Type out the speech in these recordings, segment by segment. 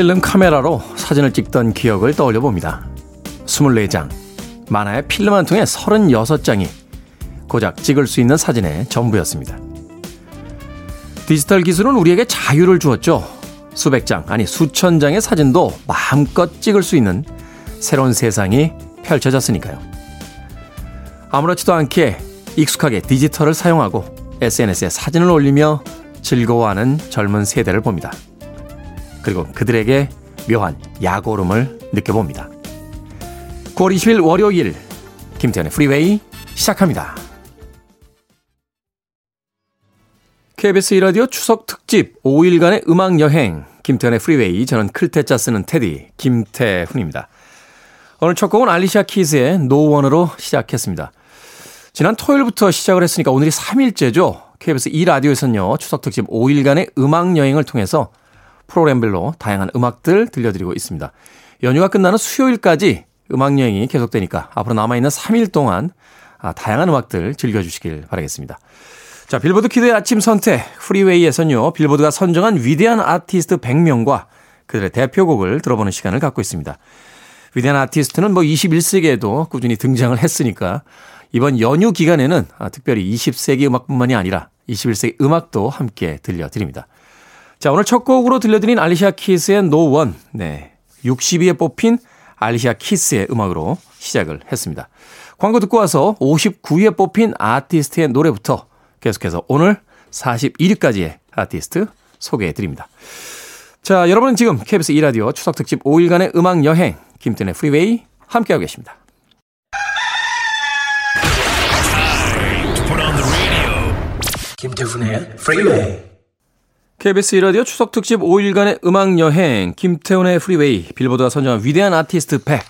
필름 카메라로 사진을 찍던 기억을 떠올려 봅니다. 24장. 만화의 필름 한 통에 36장이 고작 찍을 수 있는 사진의 전부였습니다. 디지털 기술은 우리에게 자유를 주었죠. 수백 장, 아니 수천 장의 사진도 마음껏 찍을 수 있는 새로운 세상이 펼쳐졌으니까요. 아무렇지도 않게 익숙하게 디지털을 사용하고 SNS에 사진을 올리며 즐거워하는 젊은 세대를 봅니다. 그리고 그들에게 묘한 약오름을 느껴봅니다. 9월 20일 월요일 김태훈의 프리웨이 시작합니다. KBS 이라디오 추석 특집 5일간의 음악 여행 김태훈의 프리웨이 저는 클테짜 쓰는 테디 김태훈입니다. 오늘 첫 곡은 알리샤 키스의 No One으로 시작했습니다. 지난 토요일부터 시작을 했으니까 오늘이 3일째죠. KBS 2라디오에서는요. 추석 특집 5일간의 음악 여행을 통해서 프로그램별로 다양한 음악들 들려드리고 있습니다. 연휴가 끝나는 수요일까지 음악 여행이 계속되니까 앞으로 남아있는 3일 동안 아, 다양한 음악들 즐겨주시길 바라겠습니다. 자, 빌보드 키드의 아침 선택, 프리웨이에서는요, 빌보드가 선정한 위대한 아티스트 100명과 그들의 대표곡을 들어보는 시간을 갖고 있습니다. 위대한 아티스트는 뭐 21세기에도 꾸준히 등장을 했으니까 이번 연휴 기간에는 아, 특별히 20세기 음악뿐만이 아니라 21세기 음악도 함께 들려드립니다. 자, 오늘 첫 곡으로 들려드린 알리샤 키스의 No One. 네. 60위에 뽑힌 알리샤 키스의 음악으로 시작을 했습니다. 광고 듣고 와서 59위에 뽑힌 아티스트의 노래부터 계속해서 오늘 41위까지의 아티스트 소개해 드립니다. 자, 여러분은 지금 KBS 2라디오 추석특집 5일간의 음악 여행 김태훈의 프리웨이 함께하고 계십니다. 김태훈의 프리웨이 KBS 이라디오 추석 특집 5일간의 음악 여행 김태훈의 프리웨이 빌보드가 선정한 위대한 아티스트 100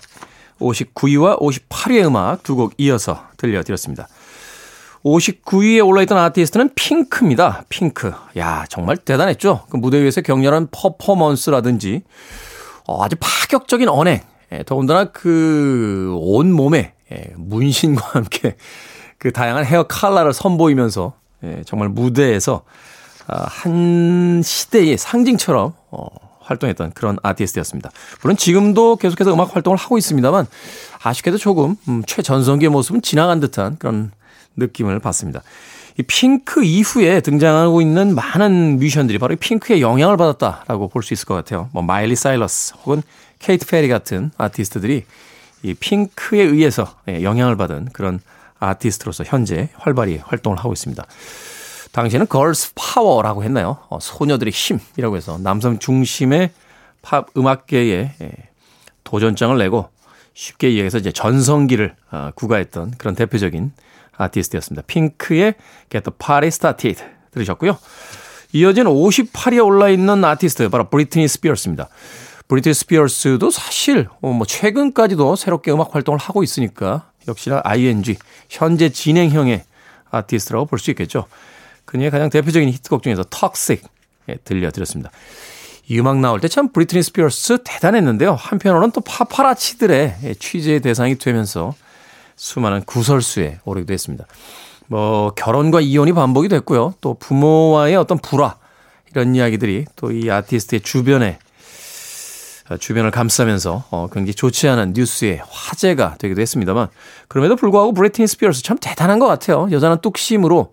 59위와 58위의 음악 두 곡 이어서 들려드렸습니다. 59위에 올라있던 아티스트는 핑크입니다. 핑크. 야 정말 대단했죠. 그 무대 위에서 격렬한 퍼포먼스라든지 어, 아주 파격적인 언행. 예, 더군다나 그 온 몸에 예, 문신과 함께 그 다양한 헤어 컬러를 선보이면서 예, 정말 무대에서 아, 한 시대의 상징처럼 어, 활동했던 그런 아티스트였습니다. 물론 지금도 계속해서 음악 활동을 하고 있습니다만 아쉽게도 조금 음, 최전성기의 모습은 지나간 듯한 그런 느낌을 받습니다. 이 핑크 이후에 등장하고 있는 많은 뮤지션들이 바로 핑크의 영향을 받았다라고 볼 수 있을 것 같아요. 뭐 마일리 사이러스 혹은 케이트 페리 같은 아티스트들이 이 핑크에 의해서 예, 영향을 받은 그런 아티스트로서 현재 활발히 활동을 하고 있습니다. 당시에는 girls power라고 했나요? 어, 소녀들의 힘이라고 해서 남성 중심의 팝 음악계에 예, 도전장을 내고 쉽게 얘기해서 이제 전성기를 어, 구가했던 그런 대표적인 아티스트였습니다. 핑크의 Get the Party Started 들으셨고요. 이어진 58위에 올라 있는 아티스트 바로 브리트니 스피어스입니다. 브리트니 스피어스도 사실 어, 뭐 최근까지도 새롭게 음악 활동을 하고 있으니까 역시나 ING 현재 진행형의 아티스트라고 볼 수 있겠죠. 그녀의 가장 대표적인 히트곡 중에서 Toxic 예, 들려드렸습니다. 이 음악 나올 때 참 브리트니 스피어스 대단했는데요. 한편으로는 또 파파라치들의 예, 취재의 대상이 되면서 수많은 구설수에 오르기도 했습니다. 뭐 결혼과 이혼이 반복이 됐고요. 또 부모와의 어떤 불화 이런 이야기들이 또 이 아티스트의 주변에 어, 주변을 감싸면서 어, 굉장히 좋지 않은 뉴스의 화제가 되기도 했습니다만 그럼에도 불구하고 브리트니 스피어스 참 대단한 것 같아요. 여전한 뚝심으로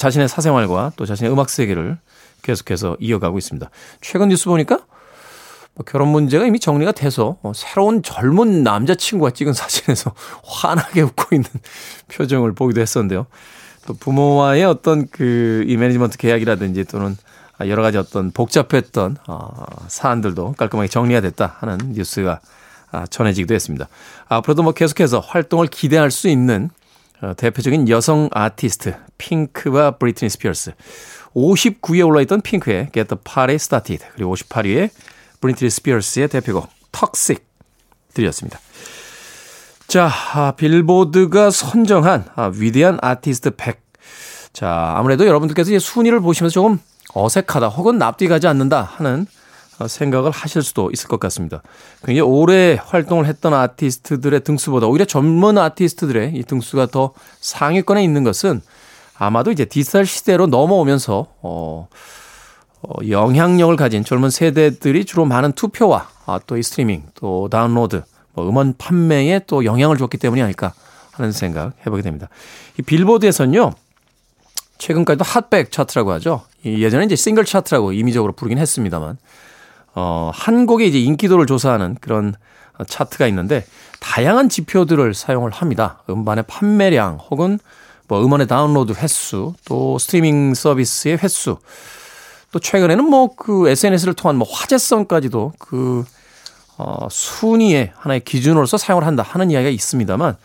자신의 사생활과 또 자신의 음악 세계를 계속해서 이어가고 있습니다. 최근 뉴스 보니까 뭐 결혼 문제가 이미 정리가 돼서 어, 새로운 젊은 남자친구가 찍은 사진에서 환하게 웃고 있는 표정을 보기도 했었는데요. 또 부모와의 어떤 그 이 매니지먼트 계약이라든지 또는 여러 가지 어떤 복잡했던 어, 사안들도 깔끔하게 정리가 됐다 하는 뉴스가 아, 전해지기도 했습니다. 앞으로도 뭐 계속해서 활동을 기대할 수 있는 어, 대표적인 여성 아티스트 핑크와 브리트니 스피어스 59위에 올라있던 핑크의 Get the Party Started 그리고 58위에 브리트니 스피어스의 대표곡 Toxic 들렸습니다. 자, 아, 빌보드가 선정한 아, 위대한 아티스트 100. 자, 아무래도 여러분들께서 순위를 보시면서 조금 어색하다 혹은 납득이 가지 않는다 하는 어, 생각을 하실 수도 있을 것 같습니다. 굉장히 오래 활동을 했던 아티스트들의 등수보다 오히려 젊은 아티스트들의 이 등수가 더 상위권에 있는 것은 아마도 이제 디지털 시대로 넘어오면서 어 어, 영향력을 가진 젊은 세대들이 주로 많은 투표와 아, 또 이 스트리밍, 또 다운로드, 뭐 음원 판매에 또 영향을 줬기 때문이 아닐까 하는 생각 해보게 됩니다. 이 빌보드에서는요, 최근까지도 핫백 차트라고 하죠. 예전에 이제 싱글 차트라고 임의적으로 부르긴 했습니다만, 어, 한 곡의 이제 인기도를 조사하는 그런 차트가 있는데, 다양한 지표들을 사용을 합니다. 음반의 판매량 혹은 뭐 음원의 다운로드 횟수, 또 스트리밍 서비스의 횟수, 또 최근에는 뭐 그 SNS를 통한 뭐 화제성까지도 그 어, 순위의 하나의 기준으로서 사용을 한다 하는 이야기가 있습니다만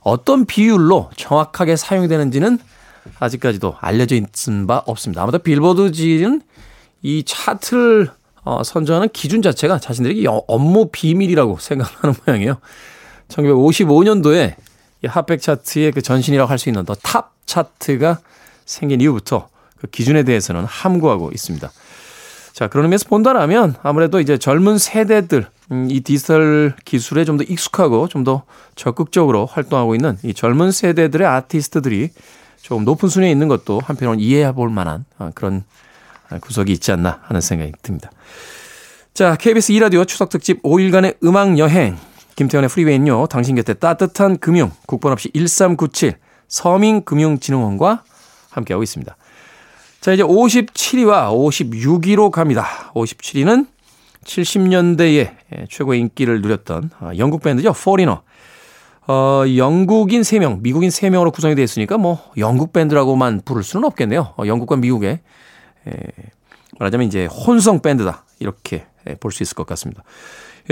어떤 비율로 정확하게 사용이 되는지는 아직까지도 알려져 있는 바 없습니다. 아마도 빌보드지는 이 차트를 어, 선정하는 기준 자체가 자신들에게 업무 비밀이라고 생각하는 모양이에요. 1955년도에 이 핫백 차트의 그 전신이라고 할 수 있는 The Top 차트가 생긴 이후부터 그 기준에 대해서는 함구하고 있습니다. 자, 그런 의미에서 본다라면 아무래도 이제 젊은 세대들, 음, 이 디지털 기술에 좀 더 익숙하고 좀 더 적극적으로 활동하고 있는 이 젊은 세대들의 아티스트들이 조금 높은 순위에 있는 것도 한편으로는 이해해 볼 만한 어, 그런 구석이 있지 않나 하는 생각이 듭니다. 자, KBS 2라디오 추석 특집 5일간의 음악 여행. 김태현의 프리웨이는요, 당신 곁에 따뜻한 금융, 국번 없이 1397, 서민금융진흥원과 함께하고 있습니다. 자, 이제 57위와 56위로 갑니다. 57위는 70년대에 최고의 인기를 누렸던 아, 영국 밴드죠. 포리너. 어, 영국인 3명, 미국인 3명으로 구성이 되어 있으니까 뭐 영국 밴드라고만 부를 수는 없겠네요. 어, 영국과 미국의 에, 말하자면 이제 혼성 밴드다. 이렇게 볼 수 있을 것 같습니다.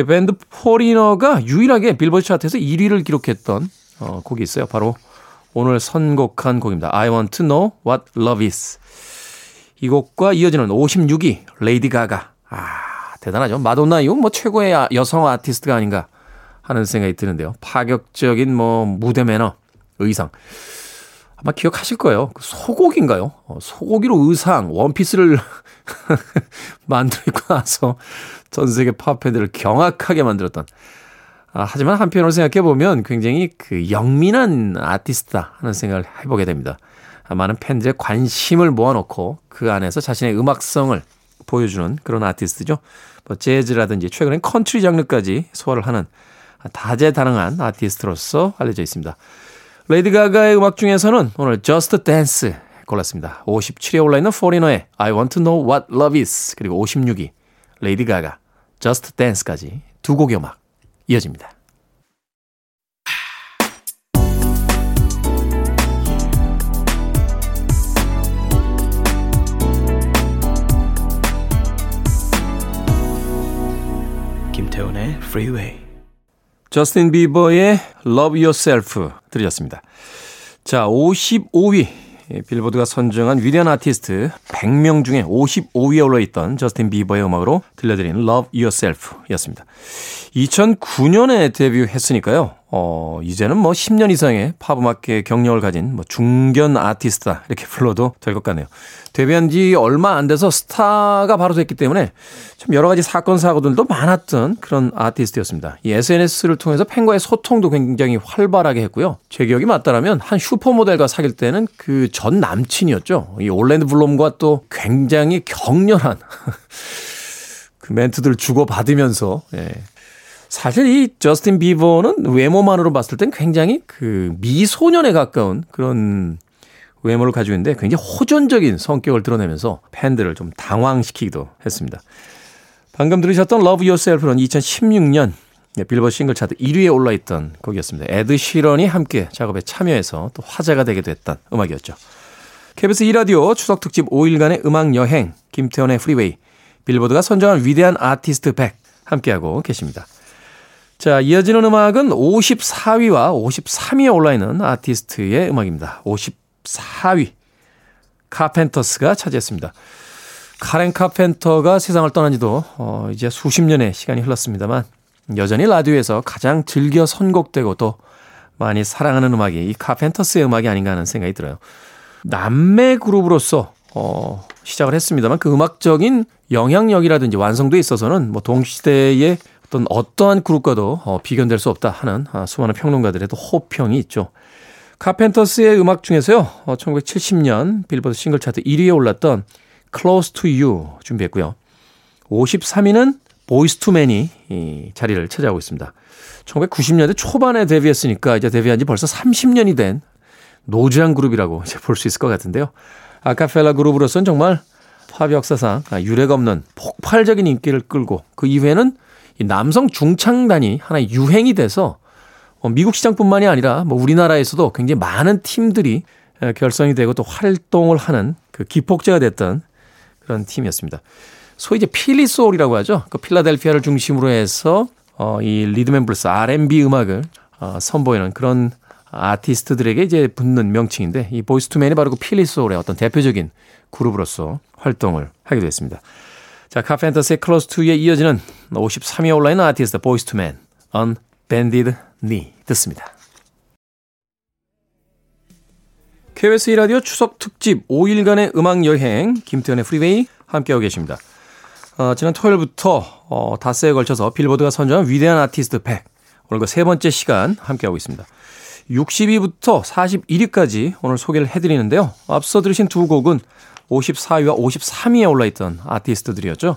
밴드 포리너가 유일하게 빌보드 차트에서 1위를 기록했던 어, 곡이 있어요. 바로 오늘 선곡한 곡입니다. I want to know what love is. 이 곡과 이어지는 56위 레이디 가가. 아, 대단하죠. 마돈나 이후 뭐 최고의 여성 아티스트가 아닌가 하는 생각이 드는데요. 파격적인 뭐 무대 매너, 의상. 아마 기억하실 거예요. 그 소고기인가요? 어, 소고기로 의상, 원피스를 만들어 입고 나서 전 세계 팝팬들을 경악하게 만들었던. 아, 하지만 한편으로 생각해 보면 굉장히 그 영민한 아티스트다 하는 생각을 해보게 됩니다. 아, 많은 팬들의 관심을 모아놓고 그 안에서 자신의 음악성을 보여주는 그런 아티스트죠. 뭐 재즈라든지 최근엔 컨트리 장르까지 소화를 하는 다재다능한 아티스트로서 알려져 있습니다. 레이디 가가의 음악 중에서는 오늘 Just Dance 골랐습니다. 57위에 올라있는 포리너의 I Want to Know What Love Is 그리고 56위 레이디 가가 Just Dance까지 두 곡의 음악 이어집니다. 김태훈의 Freeway 저스틴 비버의 Love Yourself 들으셨습니다. 자, 55위. 빌보드가 선정한 위대한 아티스트 100명 중에 55위에 올라있던 저스틴 비버의 음악으로 들려드린 Love Yourself 였습니다. 2009년에 데뷔했으니까요. 어, 이제는 뭐 10년 이상의 팝음악계 경력을 가진 뭐 중견 아티스트다. 이렇게 불러도 될 것 같네요. 데뷔한 지 얼마 안 돼서 스타가 바로 됐기 때문에 참 여러 가지 사건, 사고들도 많았던 그런 아티스트였습니다. 이 SNS를 통해서 팬과의 소통도 굉장히 활발하게 했고요. 제 기억이 맞다라면 한 슈퍼모델과 사귈 때는 그 전 남친이었죠. 이 올랜드 블롬과 또 굉장히 격렬한 그 멘트들을 주고받으면서, 예. 사실 이 저스틴 비버는 외모만으로 봤을 땐 굉장히 그 미소년에 가까운 그런 외모를 가지고 있는데 굉장히 호전적인 성격을 드러내면서 팬들을 좀 당황시키기도 했습니다. 방금 들으셨던 Love Yourself는 2016년 빌보드 싱글 차트 1위에 올라있던 곡이었습니다. 에드 시런이 함께 작업에 참여해서 또 화제가 되기도 했던 음악이었죠. KBS 2라디오 추석 특집 5일간의 음악 여행 김태훈의 Freeway 빌보드가 선정한 위대한 아티스트 100 함께하고 계십니다. 자, 이어지는 음악은 54위와 53위에 올라있는 아티스트의 음악입니다. 54위. 카펜터스가 차지했습니다. 카렌 카펜터가 세상을 떠난 지도 어, 이제 수십 년의 시간이 흘렀습니다만 여전히 라디오에서 가장 즐겨 선곡되고 또 많이 사랑하는 음악이 이 카펜터스의 음악이 아닌가 하는 생각이 들어요. 남매 그룹으로서 어, 시작을 했습니다만 그 음악적인 영향력이라든지 완성도에 있어서는 뭐 동시대의 어떤 어떠한 그룹과도 어, 비견될 수 없다 하는 아, 수많은 평론가들의 도 호평이 있죠. 카펜터스의 음악 중에서요, 어, 1970년 빌보드 싱글 차트 1위에 올랐던 Close to You 준비했고요. 53위는 보이스 투맨이 이 자리를 차지하고 있습니다. 1990년대 초반에 데뷔했으니까 이제 데뷔한 지 벌써 30년이 된 노쇠한 그룹이라고 이제 볼 수 있을 것 같은데요. 아카펠라 그룹으로서는 정말 팝 역사상 유례가 없는 폭발적인 인기를 끌고 그 이후에는 이 남성 중창단이 하나의 유행이 돼서 뭐 미국 시장뿐만이 아니라 뭐 우리나라에서도 굉장히 많은 팀들이 결성이 되고 또 활동을 하는 그 기폭제가 됐던 그런 팀이었습니다. 소위 이제 Philly soul이라고 하죠. 그 필라델피아를 중심으로 해서 어, 이 rhythm and blues R&B 음악을 어, 선보이는 그런 아티스트들에게 이제 붙는 명칭인데 이 보이스 투맨이 바로 그 Philly soul의 어떤 대표적인 그룹으로서 활동을 하게 됐습니다. 자, 카펜터스의 Close to You에 이어지는 53위에 올라있는 아티스트 보이스 투 맨 On Bended Knee 듣습니다. KBS 2라디오 추석 특집 5일간의 음악 여행 김태훈의 Freeway 함께하고 계십니다. 어, 지난 토요일부터 어, 닷새에 걸쳐서 빌보드가 선정한 위대한 아티스트 100 오늘 그세 번째 시간 함께하고 있습니다. 60위부터 41위까지 오늘 소개를 해드리는데요. 앞서 들으신 두 곡은 54위와 53위에 올라있던 아티스트들이었죠.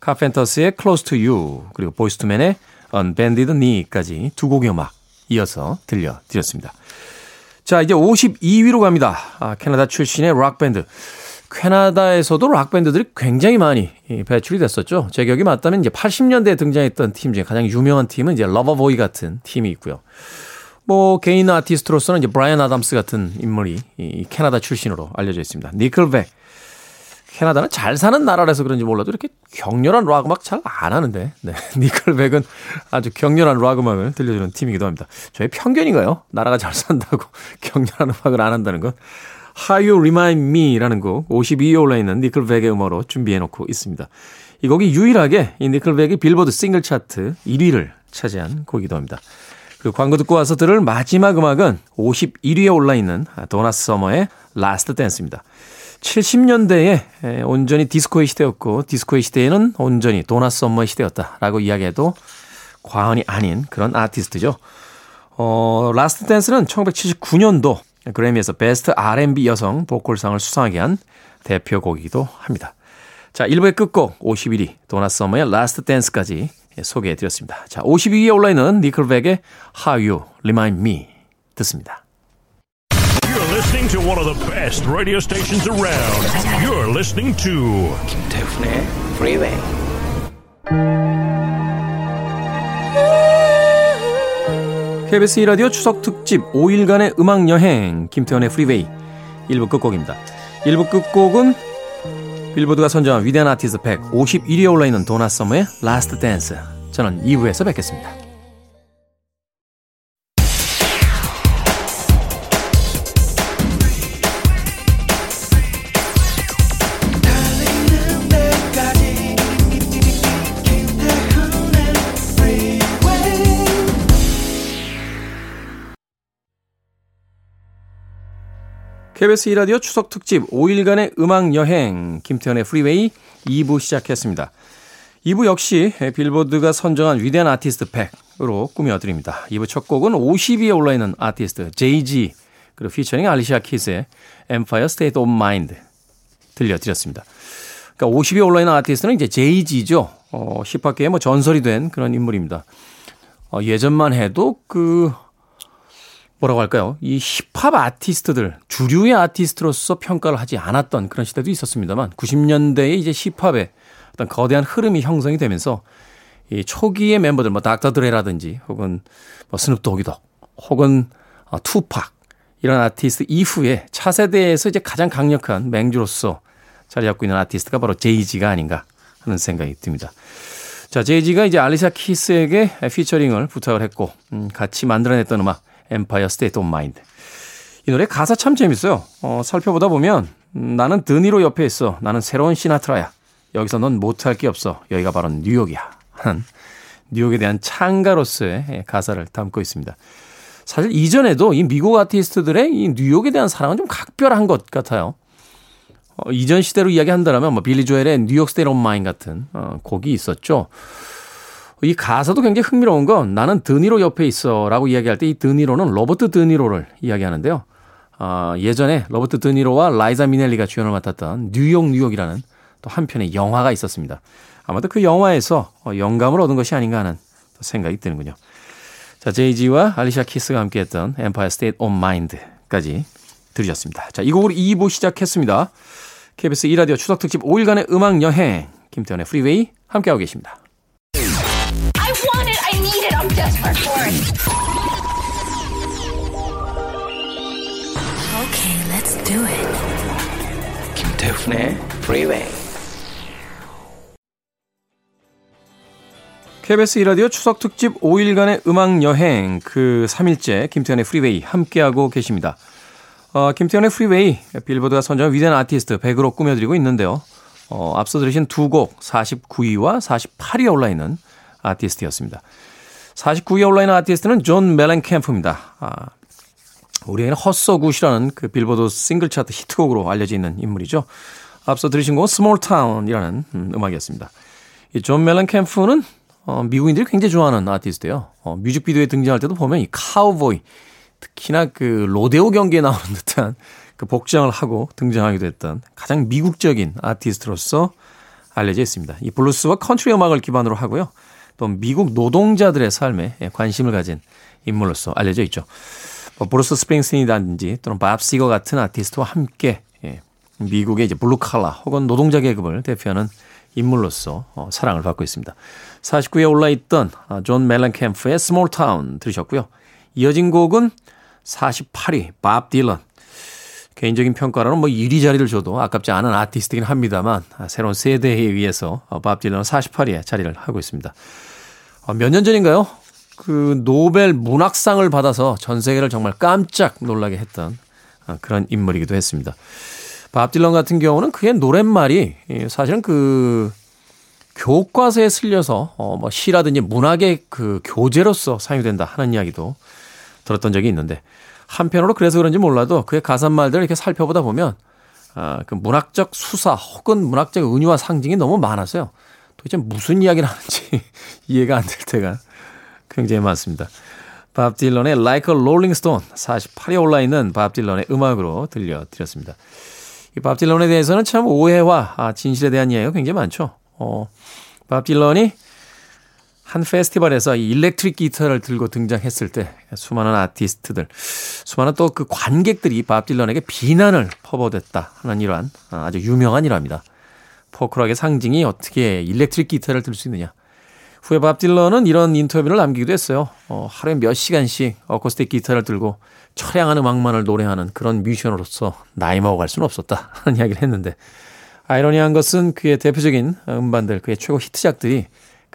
카펜터스의 Close to You 그리고 보이스투맨의 Unbended Knee까지 두 곡의 음악 이어서 들려드렸습니다. 자 이제 52위로 갑니다. 아, 캐나다 출신의 락밴드. 캐나다에서도 락밴드들이 굉장히 많이 배출이 됐었죠. 제 기억이 맞다면 이제 80년대에 등장했던 팀 중에 가장 유명한 팀은 이제 러버보이 같은 팀이 있고요. 뭐 개인 아티스트로서는 이제 브라이언 아담스 같은 인물이 이 캐나다 출신으로 알려져 있습니다. 니클백. 캐나다는 잘 사는 나라라서 그런지 몰라도 이렇게 격렬한 락 음악 잘 안 하는데, 네. 니클백은 아주 격렬한 락 음악을 들려주는 팀이기도 합니다. 저의 편견인가요? 나라가 잘 산다고 격렬한 음악을 안 한다는 건. How You Remind Me라는 곡 52위에 올라있는 니클백의 음악으로 준비해놓고 있습니다. 이 곡이 유일하게 이 니클백의 빌보드 싱글 차트 1위를 차지한 곡이기도 합니다. 그 광고 듣고 와서 들을 마지막 음악은 51위에 올라있는 도나 서머의 Last Dance입니다. 70년대에 온전히 디스코의 시대였고 디스코의 시대에는 온전히 도나 서머의 시대였다라고 이야기해도 과언이 아닌 그런 아티스트죠. 어, Last Dance는 1979년도 그래미에서 베스트 R&B 여성 보컬상을 수상하게 한 대표곡이기도 합니다. 자, 1부의 끝곡 51위 도나 서머의 Last Dance까지 소개해 드렸습니다. 자, 52위에 올라 있는 니클백의 How You Remind Me 듣습니다. Listening to one of the best radio stations around. You're listening to 김태훈의 Freeway. KBS 2라디오 추석 특집 5일간의 음악 여행 김태훈의 Freeway 1부 끝곡입니다. 1부 끝곡은 빌보드가 선정한 위대한 아티스트 100 51위에 올라있는 도나 서머의 Last Dance. 저는 2부에서 뵙겠습니다. KBS 2라디오 추석 특집 5일간의 음악 여행 김태훈의 프리웨이 2부 시작했습니다. 2부 역시 빌보드가 선정한 위대한 아티스트 100으로 꾸며드립니다. 2부 첫 곡은 50위에 올라있는 아티스트 제이지 그리고 피처링 알리샤 키스의 Empire State of Mind 들려드렸습니다. 그러니까 50위에 올라있는 아티스트는 이제 JG죠. 어, 힙합계의 뭐 전설이 된 그런 인물입니다. 어, 예전만 해도 그 뭐라고 할까요? 이 힙합 아티스트들, 주류의 아티스트로서 평가를 하지 않았던 그런 시대도 있었습니다만 90년대에 이제 힙합의 어떤 거대한 흐름이 형성이 되면서 이 초기의 멤버들 뭐 닥터 드레라든지 혹은 뭐 스눕 도기독 혹은 어, 투팍 이런 아티스트 이후에 차세대에서 이제 가장 강력한 맹주로서 자리 잡고 있는 아티스트가 바로 제이지가 아닌가 하는 생각이 듭니다. 자, 제이지가 이제 알리샤 키스에게 피처링을 부탁을 했고 음, 같이 만들어냈던 음악 Empire State of Mind. 이 노래 가사 참 재밌어요. 어, 살펴보다 보면 음, 나는 드니로 옆에 있어. 나는 새로운 시나트라야. 여기서 넌 못할 게 없어. 여기가 바로 뉴욕이야. 하는 뉴욕에 대한 찬가로서의 예, 가사를 담고 있습니다. 사실 이전에도 이 미국 아티스트들의 이 뉴욕에 대한 사랑은 좀 각별한 것 같아요. 어, 이전 시대로 이야기한다면 뭐 빌리 조엘의 New York State of Mind 같은 어, 곡이 있었죠. 이 가사도 굉장히 흥미로운 건 나는 드니로 옆에 있어 라고 이야기할 때 이 드니로는 로버트 드니로를 이야기하는데요. 어, 예전에 로버트 드니로와 라이자 미넬리가 주연을 맡았던 뉴욕 뉴욕이라는 또 한편의 영화가 있었습니다. 아마도 그 영화에서 어, 영감을 얻은 것이 아닌가 하는 생각이 드는군요. 자, 제이지와 알리샤 키스가 함께했던 Empire State of Mind까지 들으셨습니다. 자, 이 곡으로 2부 시작했습니다. KBS 2라디오 추석 특집 5일간의 음악 여행 김태훈의 프리웨이 함께하고 계십니다. Desperate for it. Okay, let's do it. 김태훈의 Freeway. KBS 2라디오 추석 특집 5일간의 음악 여행 그 3일째 김태훈의 프리웨이 함께하고 계십니다. 어, 김태훈의 프리웨이 빌보드가 선정한 위대한 아티스트 100으로 꾸며드리고 있는데요. 어, 앞서 들으신 두 곡 49위와 48위에 올라있는 아티스트였습니다. 49위에 올라있는 아티스트는 존 멜렌캠프입니다. 아, 우리에게는 헛서굿이라는 그 빌보드 싱글 차트 히트곡으로 알려져 있는 인물이죠. 앞서 들으신 곡은 Small Town이라는 음, 음악이었습니다. 이 존 멜렌캠프는 어, 미국인들이 굉장히 좋아하는 아티스트예요. 어, 뮤직비디오에 등장할 때도 보면 이 카우보이 특히나 그 로데오 경기에 나오는 듯한 그 복장을 하고 등장하기도 했던 가장 미국적인 아티스트로서 알려져 있습니다. 이 블루스와 컨트리 음악을 기반으로 하고요. 또 미국 노동자들의 삶에 관심을 가진 인물로서 알려져 있죠. 뭐 브루스 스프링스틴이라든지 또는 밥 시거 같은 아티스트와 함께 예, 미국의 이제 블루칼라 혹은 노동자 계급을 대표하는 인물로서 어, 사랑을 받고 있습니다. 49위에 올라있던 아, 존 멜렌캠프의 Small Town 들으셨고요. 이어진 곡은 48위 밥 딜런. 개인적인 평가로는 뭐 1위 자리를 줘도 아깝지 않은 아티스트이긴 합니다만 아, 새로운 세대에 의해서 어, 밥 딜런은 48위에 자리를 하고 있습니다. 어, 몇년 전인가요? 그 노벨 문학상을 받아서 전 세계를 정말 깜짝 놀라게 했던 아, 그런 인물이기도 했습니다. 밥 딜런 같은 경우는 그의 노랫말이 사실은 그 교과서에 쓸려서 어뭐 시라든지 문학의 그 교재로서 사용된다 하는 이야기도 들었던 적이 있는데 한편으로 그래서 그런지 몰라도 그의 가사말들을 이렇게 살펴보다 보면 아, 그 문학적 수사 혹은 문학적 은유와 상징이 너무 많아서요. 도대체 무슨 이야기를 하는지 이해가 안 될 때가 굉장히 많습니다. 밥 딜런의 Like a Rolling Stone 48에 올라 있는 밥 딜런의 음악으로 들려드렸습니다. 이밥 딜런에 대해서는 참 오해와 아, 진실에 대한 이야기가 굉장히 많죠. 어, 밥 딜런이 한 페스티벌에서 이 일렉트릭 기타를 들고 등장했을 때 수많은 아티스트들, 수많은 또 그 관객들이 밥 딜런에게 비난을 퍼부었다 하는 이러한 아주 유명한 일화입니다. 포크락의 상징이 어떻게 일렉트릭 기타를 들 수 있느냐. 후에 밥 딜런은 이런 인터뷰를 남기기도 했어요. 어, 하루에 몇 시간씩 어쿠스틱 기타를 들고 처량한 음악만을 노래하는 그런 뮤지션으로서 나이 먹어갈 수는 없었다 하는 이야기를 했는데 아이러니한 것은 그의 대표적인 음반들, 그의 최고 히트작들이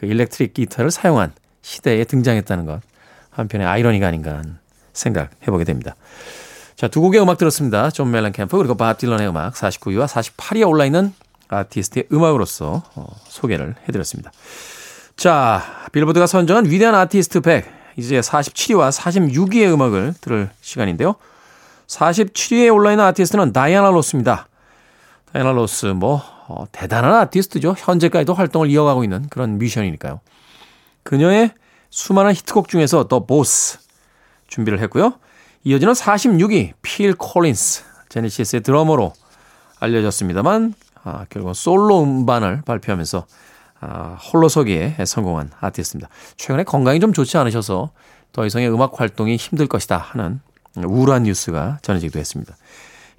그 일렉트릭 기타를 사용한 시대에 등장했다는 것. 한편의 아이러니가 아닌가 하는 생각해 보게 됩니다. 자, 두 곡의 음악 들었습니다. 존 멜렌캠프 그리고 밥 딜런의 음악 49위와 48위에 올라 있는 아티스트의 음악으로서 어, 소개를 해 드렸습니다. 자, 빌보드가 선정한 위대한 아티스트 100. 이제 47위와 46위의 음악을 들을 시간인데요. 47위에 올라 있는 아티스트는 다이아나 로스입니다. 다이아나 로스 뭐 어, 대단한 아티스트죠. 현재까지도 활동을 이어가고 있는 그런 뮤지션이니까요. 그녀의 수많은 히트곡 중에서 The Boss 준비를 했고요. 이어지는 46위 필 콜린스 제네시스의 드러머로 알려졌습니다만 아, 결국 솔로 음반을 발표하면서 아, 홀로서기에 성공한 아티스트입니다. 최근에 건강이 좀 좋지 않으셔서 더 이상의 음악 활동이 힘들 것이다 하는 우울한 뉴스가 전해지기도 했습니다.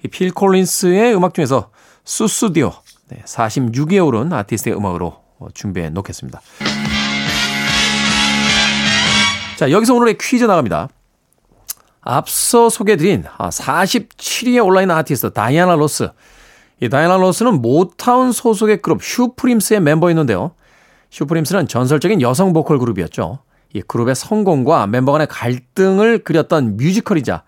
이 필 콜린스의 음악 중에서 Sussudio 네, 46위에 오른 아티스트의 음악으로 준비해 놓겠습니다. 자, 여기서 오늘의 퀴즈 나갑니다. 앞서 소개해드린 47위에 아, 올라있는 아티스트 다이아나 로스. 이 다이아나 로스는 모타운 소속의 그룹 슈프림스의 멤버였는데요. 슈프림스는 전설적인 여성 보컬 그룹이었죠. 이 그룹의 성공과 멤버 간의 갈등을 그렸던 뮤지컬이자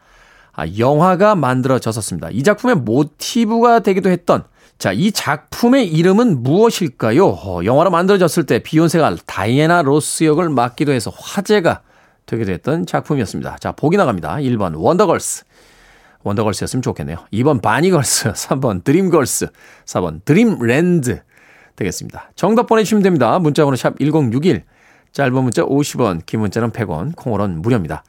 아, 영화가 만들어졌었습니다. 이 작품의 모티브가 되기도 했던 자, 이 작품의 이름은 무엇일까요? 어, 영화로 만들어졌을 때 비욘세가 다이애나 로스 역을 맡기도 해서 화제가 되게 됐던 작품이었습니다. 자, 보기 나갑니다. 1번 원더걸스. 원더걸스였으면 좋겠네요. 2번 바니걸스, 3번 드림걸스, 4번 드림랜드 되겠습니다. 정답 보내주시면 됩니다. 문자번호 샵 1061, 짧은 문자 50원, 긴 문자는 100원, 콩으로는 무료입니다.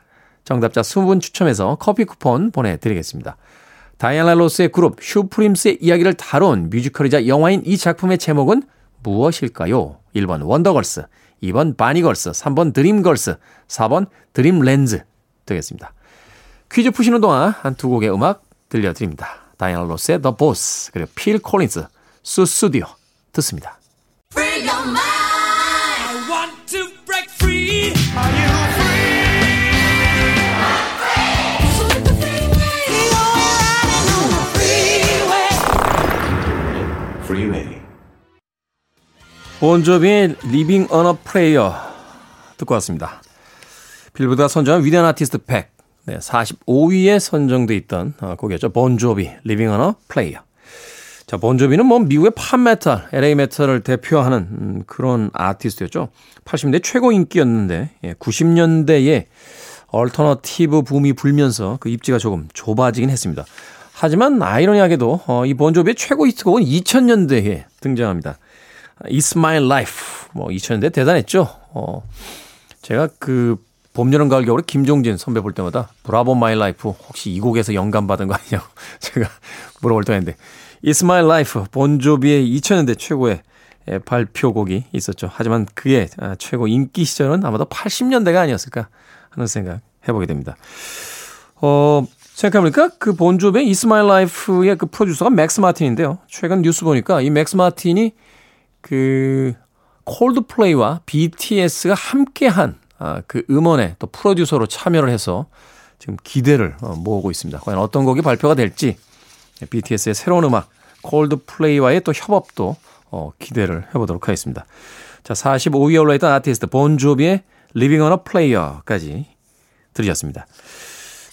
정답자 20분 추첨해서 커피 쿠폰 보내드리겠습니다. 다이아나 로스의 그룹 슈프림스의 이야기를 다룬 뮤지컬이자 영화인 이 작품의 제목은 무엇일까요? 1번 원더걸스, 2번 바니걸스, 3번 드림걸스, 4번 드림렌즈 되겠습니다. 퀴즈 푸시는 동안 한 두 곡의 음악 들려드립니다. 다이아나 로스의 The Boss 그리고 필 콜린스, 수스디오 듣습니다. Free your mind. I want to break free. 본조비의 Living on a Prayer 듣고 왔습니다. 빌보드가 선정한 위대한 아티스트 100, 네, 45위에 선정돼 있던 어, 곡이었죠. 본조비, Living on a Prayer. 자, 본조비는 뭐 미국의 팝메탈, LA 메탈을 대표하는 음, 그런 아티스트였죠. 80년대 최고 인기였는데 예, 90년대에 얼터너티브 붐이 불면서 그 입지가 조금 좁아지긴 했습니다. 하지만 아이러니하게도 어, 이 본조비의 최고 히트곡은 2000년대에 등장합니다. It's My Life. 뭐 2000년대 대단했죠. 어, 제가 그 봄, 여름, 가을, 겨울에 김종진 선배 볼 때마다 Bravo My Life 혹시 이 곡에서 영감 받은 거 아니냐고 제가 물어볼 때였는데 It's My Life 본조비의 2000년대 최고의 예, 발표곡이 있었죠. 하지만 그의 아, 최고 인기 시절은 아마도 80년대가 아니었을까 하는 생각 해보게 됩니다. 어, 생각해보니까 그 본조비의 It's My Life의 그 프로듀서가 맥스 마틴인데요. 최근 뉴스 보니까 이 맥스 마틴이 그 콜드플레이와 BTS가 함께한 아, 그 음원에 또 프로듀서로 참여를 해서 지금 기대를 어, 모으고 있습니다. 과연 어떤 곡이 발표가 될지 BTS의 새로운 음악 콜드플레이와의 또 협업도 어, 기대를 해보도록 하겠습니다. 자, 45위에 올라있던 아티스트 본조비의 Living on a Prayer까지 들으셨습니다.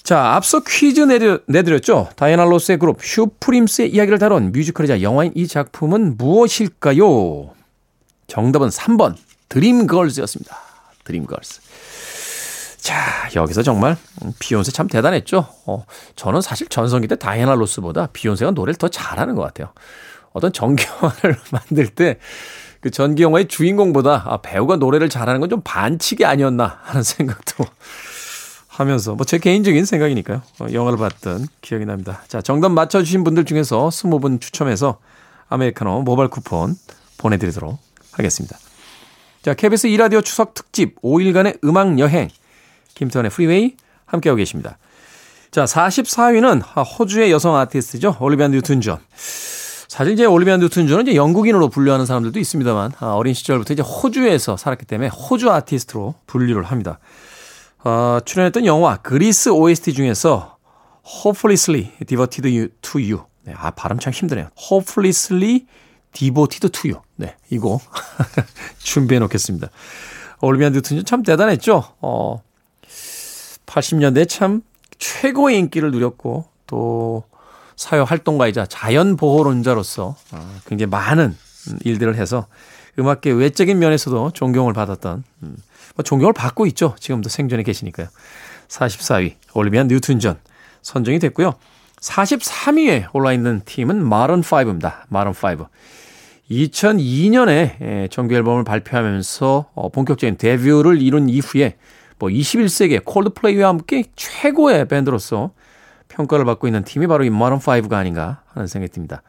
자, 앞서 퀴즈 내드, 내드렸죠. 다이애나 로스의 그룹 슈프림스의 이야기를 다룬 뮤지컬이자 영화인 이 작품은 무엇일까요? 정답은 3번 드림걸즈였습니다. 드림걸즈. 자, 여기서 정말 비욘세 참 대단했죠. 어, 저는 사실 전성기 때 다이애나 로스보다 비욘세가 노래를 더 잘하는 것 같아요. 어떤 전기영화를 만들 때 그 전기영화의 주인공보다 아, 배우가 노래를 잘하는 건 좀 반칙이 아니었나 하는 생각도 하면서 뭐 제 개인적인 생각이니까요. 어, 영화를 봤던 기억이 납니다. 자, 정답 맞춰주신 분들 중에서 20분 추첨해서 아메리카노 모바일 쿠폰 보내드리도록 하겠습니다. 자, KBS 2라디오 추석 특집 5일간의 음악 여행 김태훈의 프리웨이 함께하고 계십니다. 자, 44위는 호주의 여성 아티스트죠. 올리비아 뉴튼 존. 사실 이제 올리비아 뉴튼 존은 이제 영국인으로 분류하는 사람들도 있습니다만 아, 어린 시절부터 이제 호주에서 살았기 때문에 호주 아티스트로 분류를 합니다. 어, 출연했던 영화 그리스 OST 중에서 Hopelessly Devoted to You. 네, 아 발음 참 힘드네요. Hopelessly Devoted to You. 네, 이거 준비해 놓겠습니다. 올리비아 존참 대단했죠. 어, 80년대 참 최고의 인기를 누렸고 또 사회 활동가이자 자연 보호론자로서 어, 굉장히 많은 일들을 해서 음악계 외적인 면에서도 존경을 받았던 음, 뭐 존경을 받고 있죠. 지금도 생존에 계시니까요. 44위 올리비아 뉴튼 존 선정이 됐고요. 43위에 올라 있는 팀은 마룬 5입니다. 마룬 5. 2002년에 정규 앨범을 발표하면서 어, 본격적인 데뷔를 이룬 이후에 뭐 21세기의 콜드플레이와 함께 최고의 밴드로서 평가를 받고 있는 팀이 바로 이 마룬 5가 아닌가 하는 생각이 듭니다.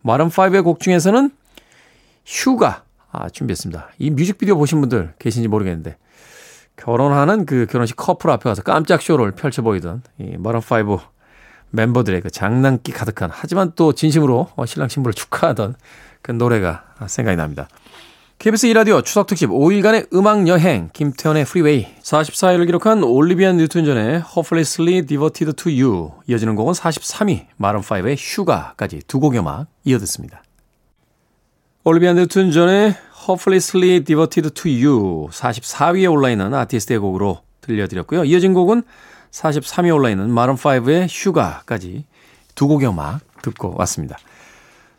마룬 5의 곡 중에서는 휴가 아, 준비했습니다. 이 뮤직비디오 보신 분들 계신지 모르겠는데 결혼하는 그 결혼식 커플 앞에 가서 깜짝 쇼를 펼쳐 보이던 이 마룬 5 멤버들의 그 장난기 가득한 하지만 또 진심으로 어, 신랑 신부를 축하하던 그 노래가 생각이 납니다. KBS 2라디오 추석 특집 5일간의 음악 여행 김태훈의 프리웨이 44위를 기록한 올리비아 뉴튼 존의 Hopelessly Devoted to You 이어지는 곡은 43위 마룬5의 휴가까지 두 곡의 음악 이어듣습니다. 올리비안 뉴튼 존의 Hopelessly Devoted to You 44위에 올라있는 아티스트의 곡으로 들려드렸고요. 이어진 곡은 43위에 올라있는 마룬5의 휴가까지 두 곡의 음악 듣고 왔습니다.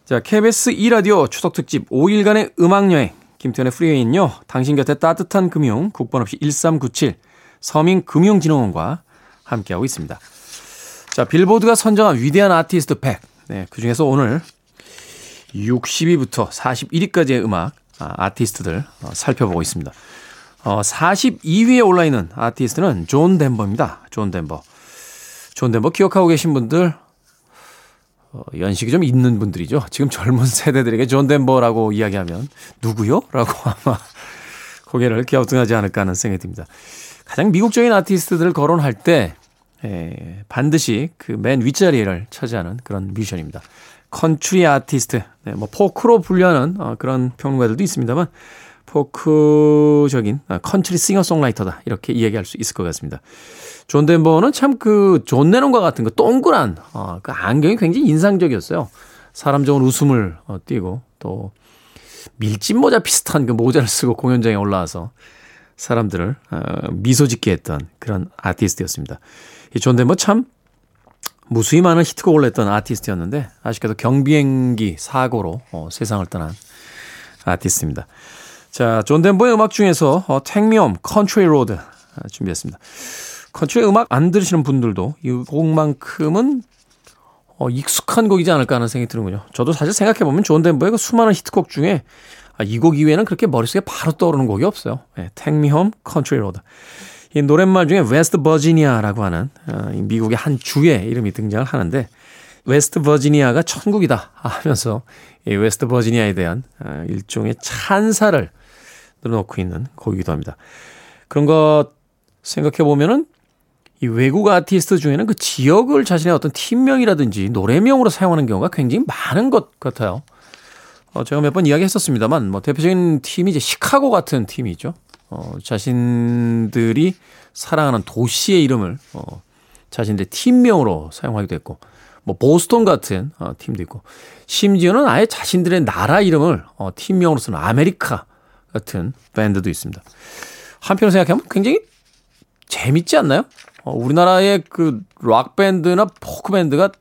자, KBS 2라디오 추석특집 5일간의 음악여행 김태현의 프리웨이는요. 당신 곁에 따뜻한 금융 국번 없이 1397 서민금융진흥원과 함께하고 있습니다. 자, 빌보드가 선정한 위대한 아티스트 100. 네, 그중에서 오늘 60위부터 41위까지의 음악 아, 아티스트들 어, 살펴보고 있습니다. 어, 42위에 올라 있는 아티스트는 존 덴버입니다. 존 덴버. 존 덴버 기억하고 계신 분들, 어, 연식이 좀 있는 분들이죠. 지금 젊은 세대들에게 존 덴버라고 이야기하면 누구요? 라고 아마 고개를 갸우뚱하지 않을까 하는 생각이 듭니다. 가장 미국적인 아티스트들을 거론할 때 에, 반드시 그 맨 윗자리를 차지하는 그런 뮤지션입니다. 컨트리 아티스트, 네, 뭐 포크로 분류하는 어, 그런 평론가들도 있습니다만 포크적인 어, 컨트리 싱어송라이터다 이렇게 이야기할 수 있을 것 같습니다. 존 덴버는 참 그 존 레논과 같은 그 동그란 어, 그 안경이 굉장히 인상적이었어요. 사람 좋은 웃음을 어, 띠고 또 밀짚 모자 비슷한 그 모자를 쓰고 공연장에 올라와서 사람들을 어, 미소 짓게 했던 그런 아티스트였습니다. 이 존 덴버 참 무수히 많은 히트곡을 냈던 아티스트였는데 아쉽게도 경비행기 사고로 어, 세상을 떠난 아티스트입니다. 자, 존 덴버의 음악 중에서 어, Take Me Home, Country Road 준비했습니다. 컨트리 음악 안 들으시는 분들도 이 곡만큼은 어, 익숙한 곡이지 않을까 하는 생각이 드는군요. 저도 사실 생각해보면 존 덴버의 그 수많은 히트곡 중에 아, 이곡 이외에는 그렇게 머릿속에 바로 떠오르는 곡이 없어요. 네, Home, Country Road. 이 노랫말 중에 웨스트 버지니아라고 하는 어, 미국의 한 주의 이름이 등장을 하는데 웨스트 버지니아가 천국이다 하면서 이 웨스트 버지니아에 대한 어, 일종의 찬사를 늘어놓고 있는 곡이기도 합니다. 그런 것 생각해 보면은 이 외국 아티스트 중에는 그 지역을 자신의 어떤 팀명이라든지 노래명으로 사용하는 경우가 굉장히 많은 것 같아요. 어, 제가 몇 번 이야기했었습니다만, 뭐 대표적인 팀이 이제 시카고 같은 팀이죠 어, 자신들이 사랑하는 도시의 이름을 어, 자신들 팀명으로 사용하기도 했고, 뭐 보스턴 같은 어, 팀도 있고, 심지어는 아예 자신들의 나라 이름을 어, 팀명으로 쓰는 아메리카 같은 밴드도 있습니다. 한편으로 생각하면 굉장히 재밌지 않나요? 어, 우리나라의 그 락 밴드나 포크 밴드가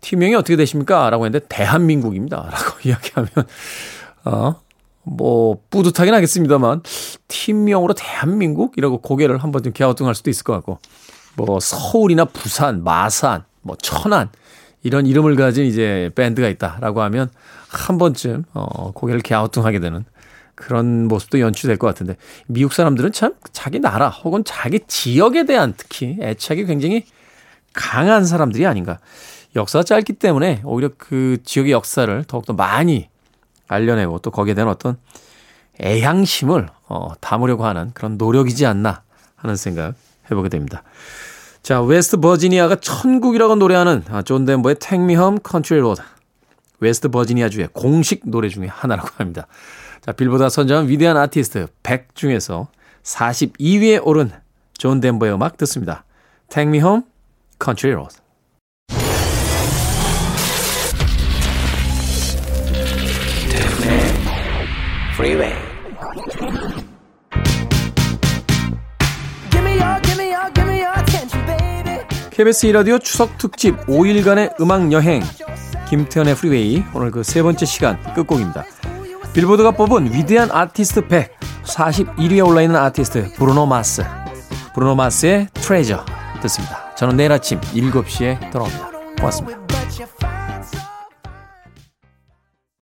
팀명이 어떻게 되십니까? 라고 했는데 대한민국입니다. 라고 이야기하면, 어, 뭐, 뿌듯하긴 하겠습니다만, 팀명으로 대한민국이라고 고개를 한번 좀 갸우뚱할 수도 있을 것 같고, 뭐, 서울이나 부산, 마산, 뭐, 천안, 이런 이름을 가진 이제 밴드가 있다라고 하면 한 번쯤, 어, 고개를 갸우뚱하게 되는 그런 모습도 연출될 것 같은데 미국 사람들은 참 자기 나라 혹은 자기 지역에 대한 특히 애착이 굉장히 강한 사람들이 아닌가. 역사가 짧기 때문에 오히려 그 지역의 역사를 더욱더 많이 알려내고 또 거기에 대한 어떤 애향심을 어, 담으려고 하는 그런 노력이지 않나 하는 생각 해보게 됩니다. 자, 웨스트 버지니아가 천국이라고 노래하는 아, 존 덴버의 Take Me Home Country Road. 웨스트 버지니아 주의 공식 노래 중에 하나라고 합니다. 자, 빌보드 선정한 위대한 아티스트 100 중에서 42위에 오른 존 덴버의 음악 듣습니다. Take Me Home, Country Road. Baby. KBS 2라디오 추석 특집 5일간의 음악 여행 김태현의 프리웨이 오늘 그 세 번째 시간 끝곡입니다. 빌보드가 뽑은 위대한 아티스트 100 41위에 올라있는 아티스트 브루노 마스 브루노 마스의 트레저 듣습니다. 저는 내일 아침 7시에 돌아옵니다. 고맙습니다.